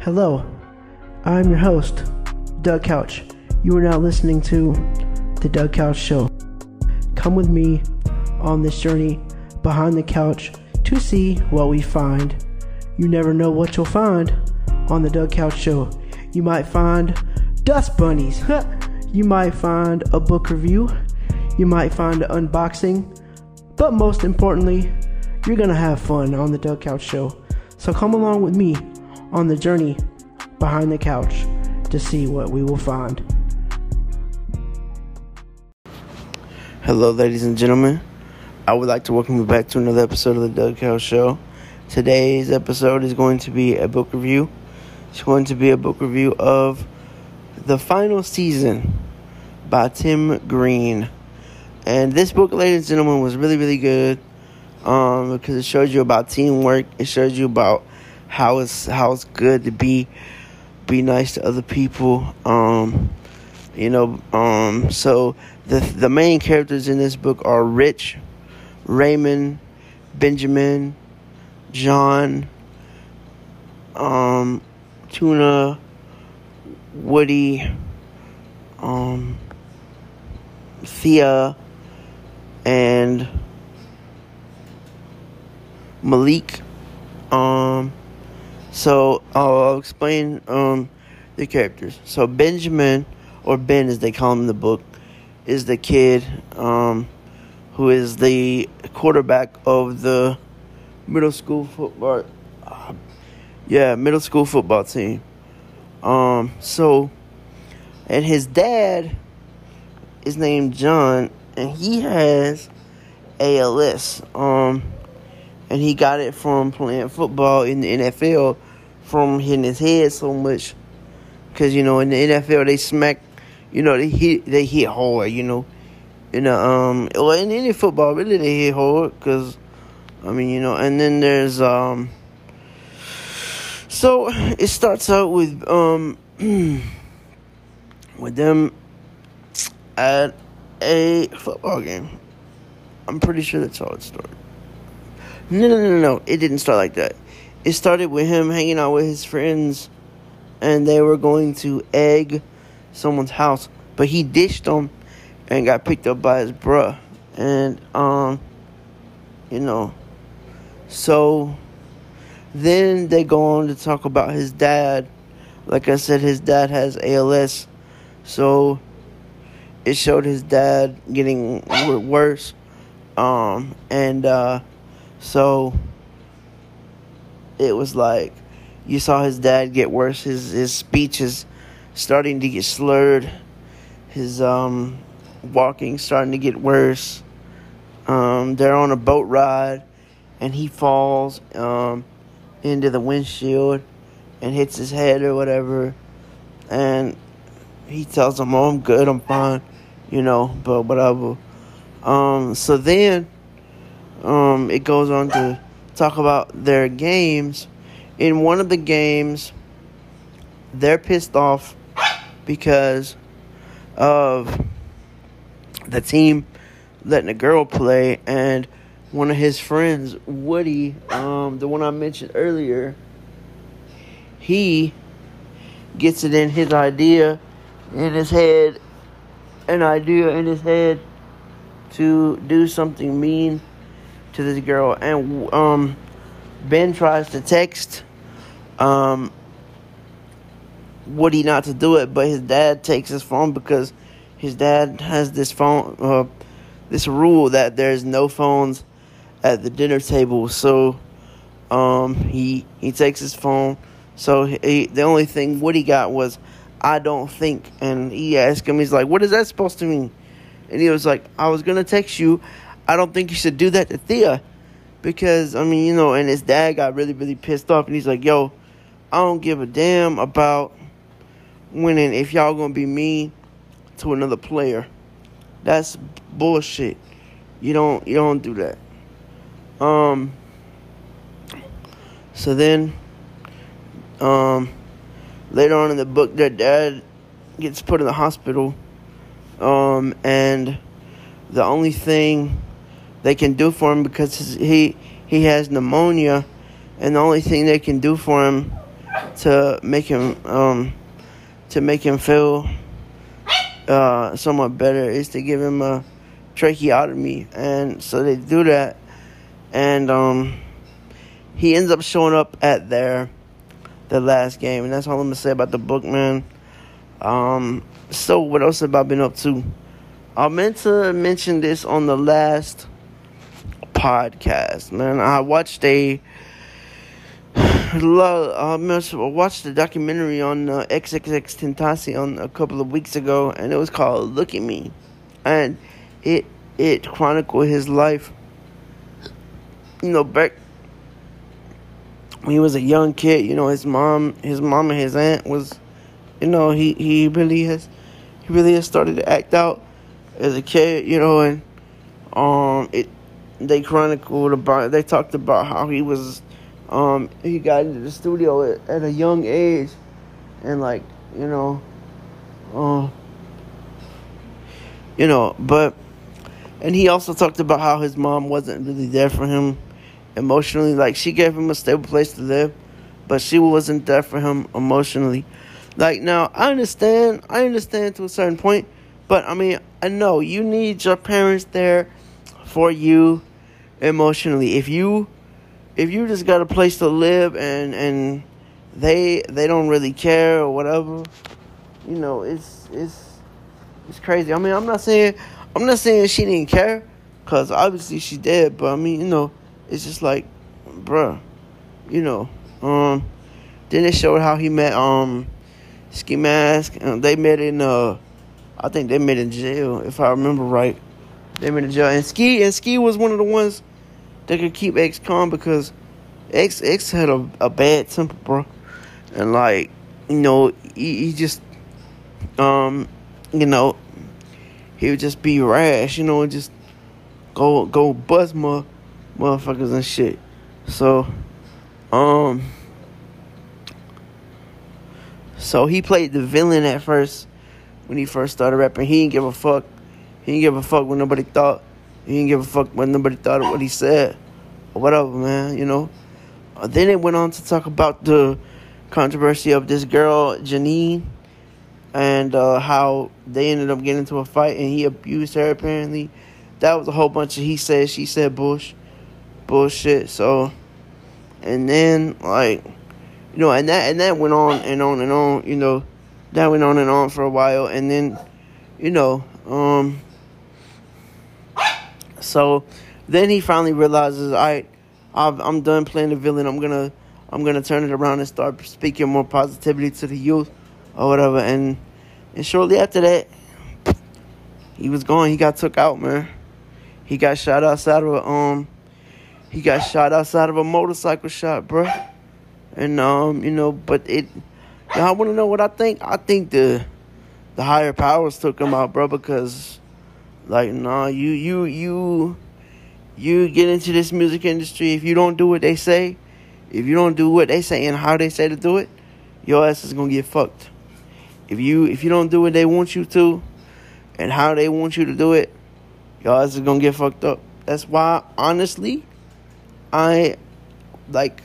Hello, I'm your host, Doug Couch. You are now listening to The Doug Couch Show. Come with me on this journey behind the couch to see what we find. You never know what you'll find on The Doug Couch Show. You might find dust bunnies, you might find a book review, you might find an unboxing, but most importantly, you're gonna have fun on The Doug Couch Show. So come along with me on the journey behind the couch to see what we will find. Hello, ladies and gentlemen. I would like to welcome you back to another episode of the Doug Couch Show. Today's episode is going to be a book review. It's going to be a book review of The Final Season by Tim Green. And this book, ladies and gentlemen, was really, really good um, because it shows you about teamwork. It shows you about how it's how it's good to be be nice to other people. Um, you know, um, so the the main characters in this book are Rich, Raymond, Benjamin, John, um, Tuna, Woody, um, Thea, and Malik. Um, so I'll, I'll explain um, the characters. So Benjamin, or Ben as they call him in the book, is the kid um, who is the quarterback of the middle school football. Uh, yeah, middle school football team. Um, so, and his dad is named John, and he has ALS. Um, and he got it from playing football in the NFL from hitting his head so much. Cause you know in the NFL they smack, you know they hit they hit hard. You know, in the um well in any football really they hit hard. Cause I mean you know and then there's um. So it starts out with um with them at a football game. I'm pretty sure that's how it started. No, no, no, no. It didn't start like that. It started with him hanging out with his friends, and they were going to egg someone's house, but he ditched them and got picked up by his bruh. And um, you know, so then they go on to talk about his dad. Like I said, his dad has ALS, so it showed his dad getting worse. Um, and uh, so it was like you saw his dad get worse. His his speech is starting to get slurred. His um walking starting to get worse. Um, they're on a boat ride, and he falls um, into the windshield and hits his head or whatever. And he tells them, "Oh, I'm good. I'm fine," you know. But whatever. Um, so then um, it goes on to talk about their games. In one of the games, they're pissed off because of the team letting a girl play, and one of his friends, Woody, um, the one I mentioned earlier, he gets it in his idea, in his head, an idea in his head to do something mean to this girl, and um, Ben tries to text um, Woody not to do it, but his dad takes his phone because his dad has this phone, uh, this rule that there's no phones at the dinner table. So um, he he takes his phone. So he, the only thing Woody got was I don't think, and he asked him, he's like, "What is that supposed to mean?" And he was like, "I was gonna text you I don't think you should do that to Thea. Because, I mean, you know, and his dad got really, really pissed off. And he's like, yo, I don't give a damn about winning if y'all gonna be mean to another player. That's bullshit. You don't you don't do that. Um so then um later on in the book their dad gets put in the hospital. Um and the only thing they can do for him because he he has pneumonia, and the only thing they can do for him to make him um to make him feel uh somewhat better is to give him a tracheotomy. And so they do that. And um he ends up showing up at their the last game. And that's all I'm gonna say about the book man. Um so what else have I been up to? I meant to mention this on the last podcast man I watched a I watched the documentary on uh, XXXTENTACION a couple of weeks ago, and it was called "Look at Me," and it it chronicled his life. You know, back when he was a young kid, you know, his mom, his mom and his aunt was, you know, he he really has, he really has started to act out as a kid, you know, and um, it they chronicled about, they talked about how he was um, he got into the studio at, at a young age, and like you know, um, you know, but and he also talked about how his mom wasn't really there for him emotionally. Like she gave him a stable place to live, but she wasn't there for him emotionally. Like now, I understand. I understand to a certain point, but I mean, I know you need your parents there for you emotionally. If you if you just got a place to live and and they they don't really care or whatever, you know, it's it's it's crazy. I mean, I'm not saying I'm not saying she didn't care, cause obviously she did. But I mean, you know, it's just like, bruh, you know, um, then it showed how he met um Ski Mask. And they met in uh, I think they met in jail if I remember right. They met in jail, and Ski and Ski was one of the ones they could keep X calm because X X had a, a bad temper, bro, and like you know he, he just um you know he would just be rash, you know, and just go go bust my motherfuckers and shit. So um so he played the villain at first when he first started rapping. He didn't give a fuck. He didn't give a fuck when nobody thought. He didn't give a fuck when nobody thought of what he said. Or whatever, man, you know. Uh, then it went on to talk about the controversy of this girl, Janine, and uh, how they ended up getting into a fight and he abused her apparently. That was a whole bunch of he said, she said bush, bullshit. So, and then, like, you know, and that, and that went on and on and on, you know, that went on and on for a while. And then, you know, um, so then he finally realizes, all right, I'm done playing the villain. I'm gonna, I'm gonna turn it around and start speaking more positivity to the youth, or whatever. And and shortly after that, he was gone. He got took out, man. He got shot outside of a um, he got shot outside of a motorcycle shop, bro. And um, you know, but it, I want to know what I think. I think the the higher powers took him out, bro, because like, nah, you you you you get into this music industry, if you don't do what they say, if you don't do what they say and how they say to do it, your ass is gonna get fucked. If you if you don't do what they want you to and how they want you to do it, your ass is gonna get fucked up. That's why honestly, I like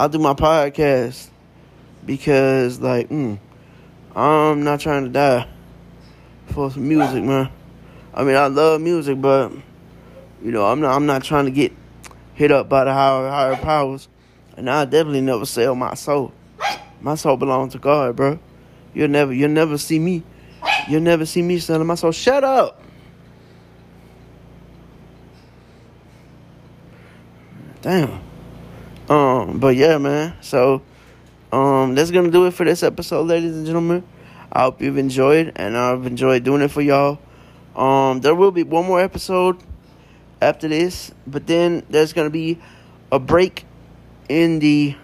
I do my podcast because like mm, I'm not trying to die for some music, man. I mean I love music but you know, I'm not I'm not trying to get hit up by the higher higher powers. And I definitely never sell my soul. My soul belongs to God, bro. You'll never you'll never see me. You'll never see me selling my soul. Shut up. Damn. Um, but yeah, man. So um that's gonna do it for this episode, ladies and gentlemen. I hope you've enjoyed and I've enjoyed doing it for y'all. Um, there will be one more episode after this, but then there's going to be a break in the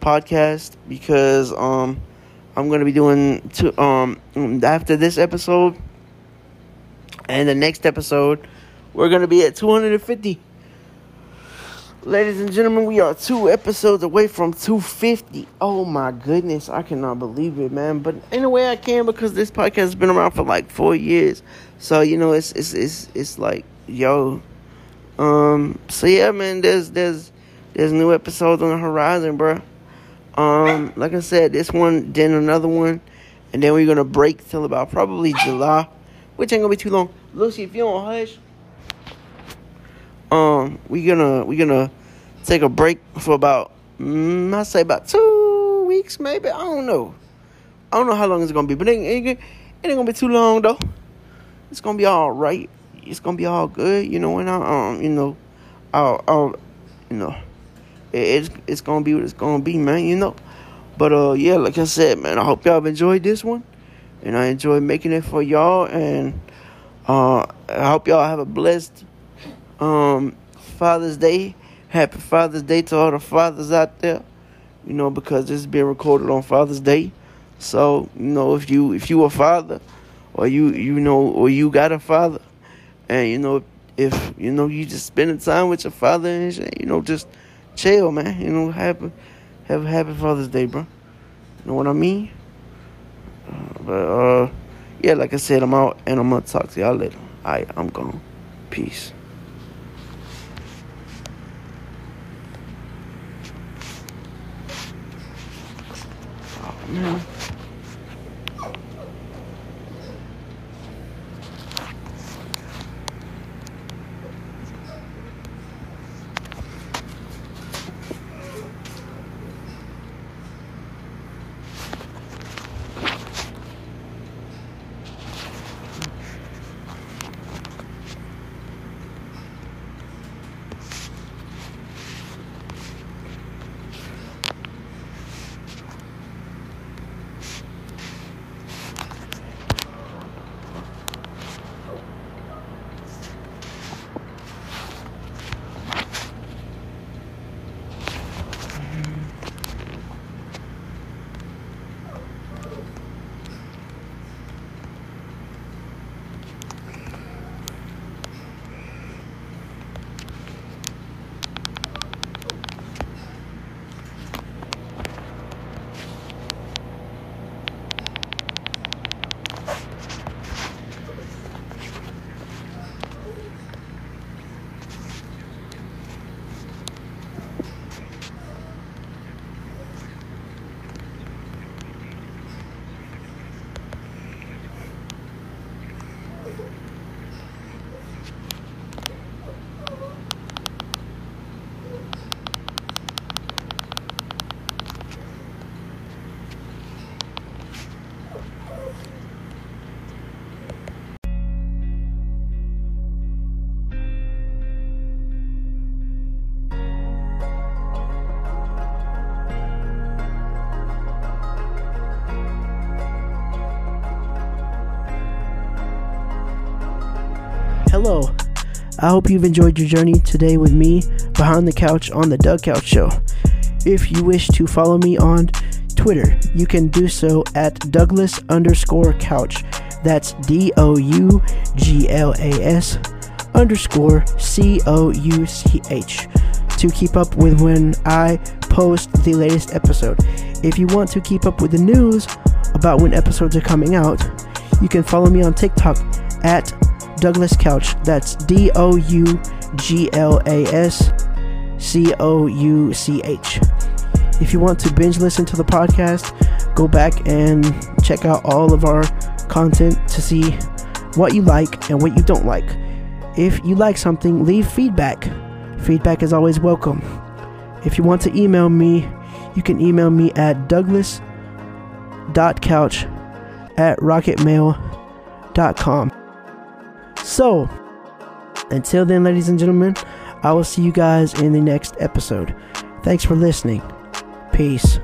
podcast because um I'm going to be doing two, um after this episode and the next episode we're going to be at 250 Ladies and gentlemen, we are two episodes away from 250. Oh my goodness, I cannot believe it, man. But in a way, I can because this podcast has been around for like four years. So you know, it's it's it's it's like, yo, um, so yeah, man, there's there's there's new episodes on the horizon, bro. Um, like I said, this one, then another one, and then we're gonna break till about probably July, which ain't gonna be too long. Lucy, if you don't hush, um, we gonna we gonna take a break for about mm, I say about two weeks, maybe. I don't know. I don't know how long it's gonna be, but it ain't, it ain't gonna be too long though. It's gonna be all right. It's gonna be all good, you know. And I, um, you know, I'll, I'll you know it's it's gonna be what it's gonna be, man. You know. But uh, yeah, like I said, man, I hope y'all have enjoyed this one, and I enjoyed making it for y'all, and uh, I hope y'all have a blessed um Father's Day. Happy Father's Day to all the fathers out there. You know, because this is being recorded on Father's Day. So, you know, if you if you a father or you you know or you got a father and you know if you know you just spending time with your father and you know, just chill, man. You know, happy, have a happy Father's Day, bro. You know what I mean? Uh, but uh, yeah, like I said, I'm out and I'm gonna talk to y'all later. Alright, I'm gone. Peace. Oh Hello. I hope you've enjoyed your journey today with me behind the couch on the Doug Couch Show. If you wish to follow me on Twitter, you can do so at Douglas underscore couch. That's D O U G L A S underscore C O U C H to keep up with when I post the latest episode. If you want to keep up with the news about when episodes are coming out, you can follow me on TikTok at Douglas Couch. That's D O U G L A S C O U C H. If you want to binge listen to the podcast, go back and check out all of our content to see what you like and what you don't like. If you like something, leave feedback. Feedback is always welcome. If you want to email me, you can email me at douglas.couch at rocketmail.com. So, until then, ladies and gentlemen, I will see you guys in the next episode. Thanks for listening. Peace.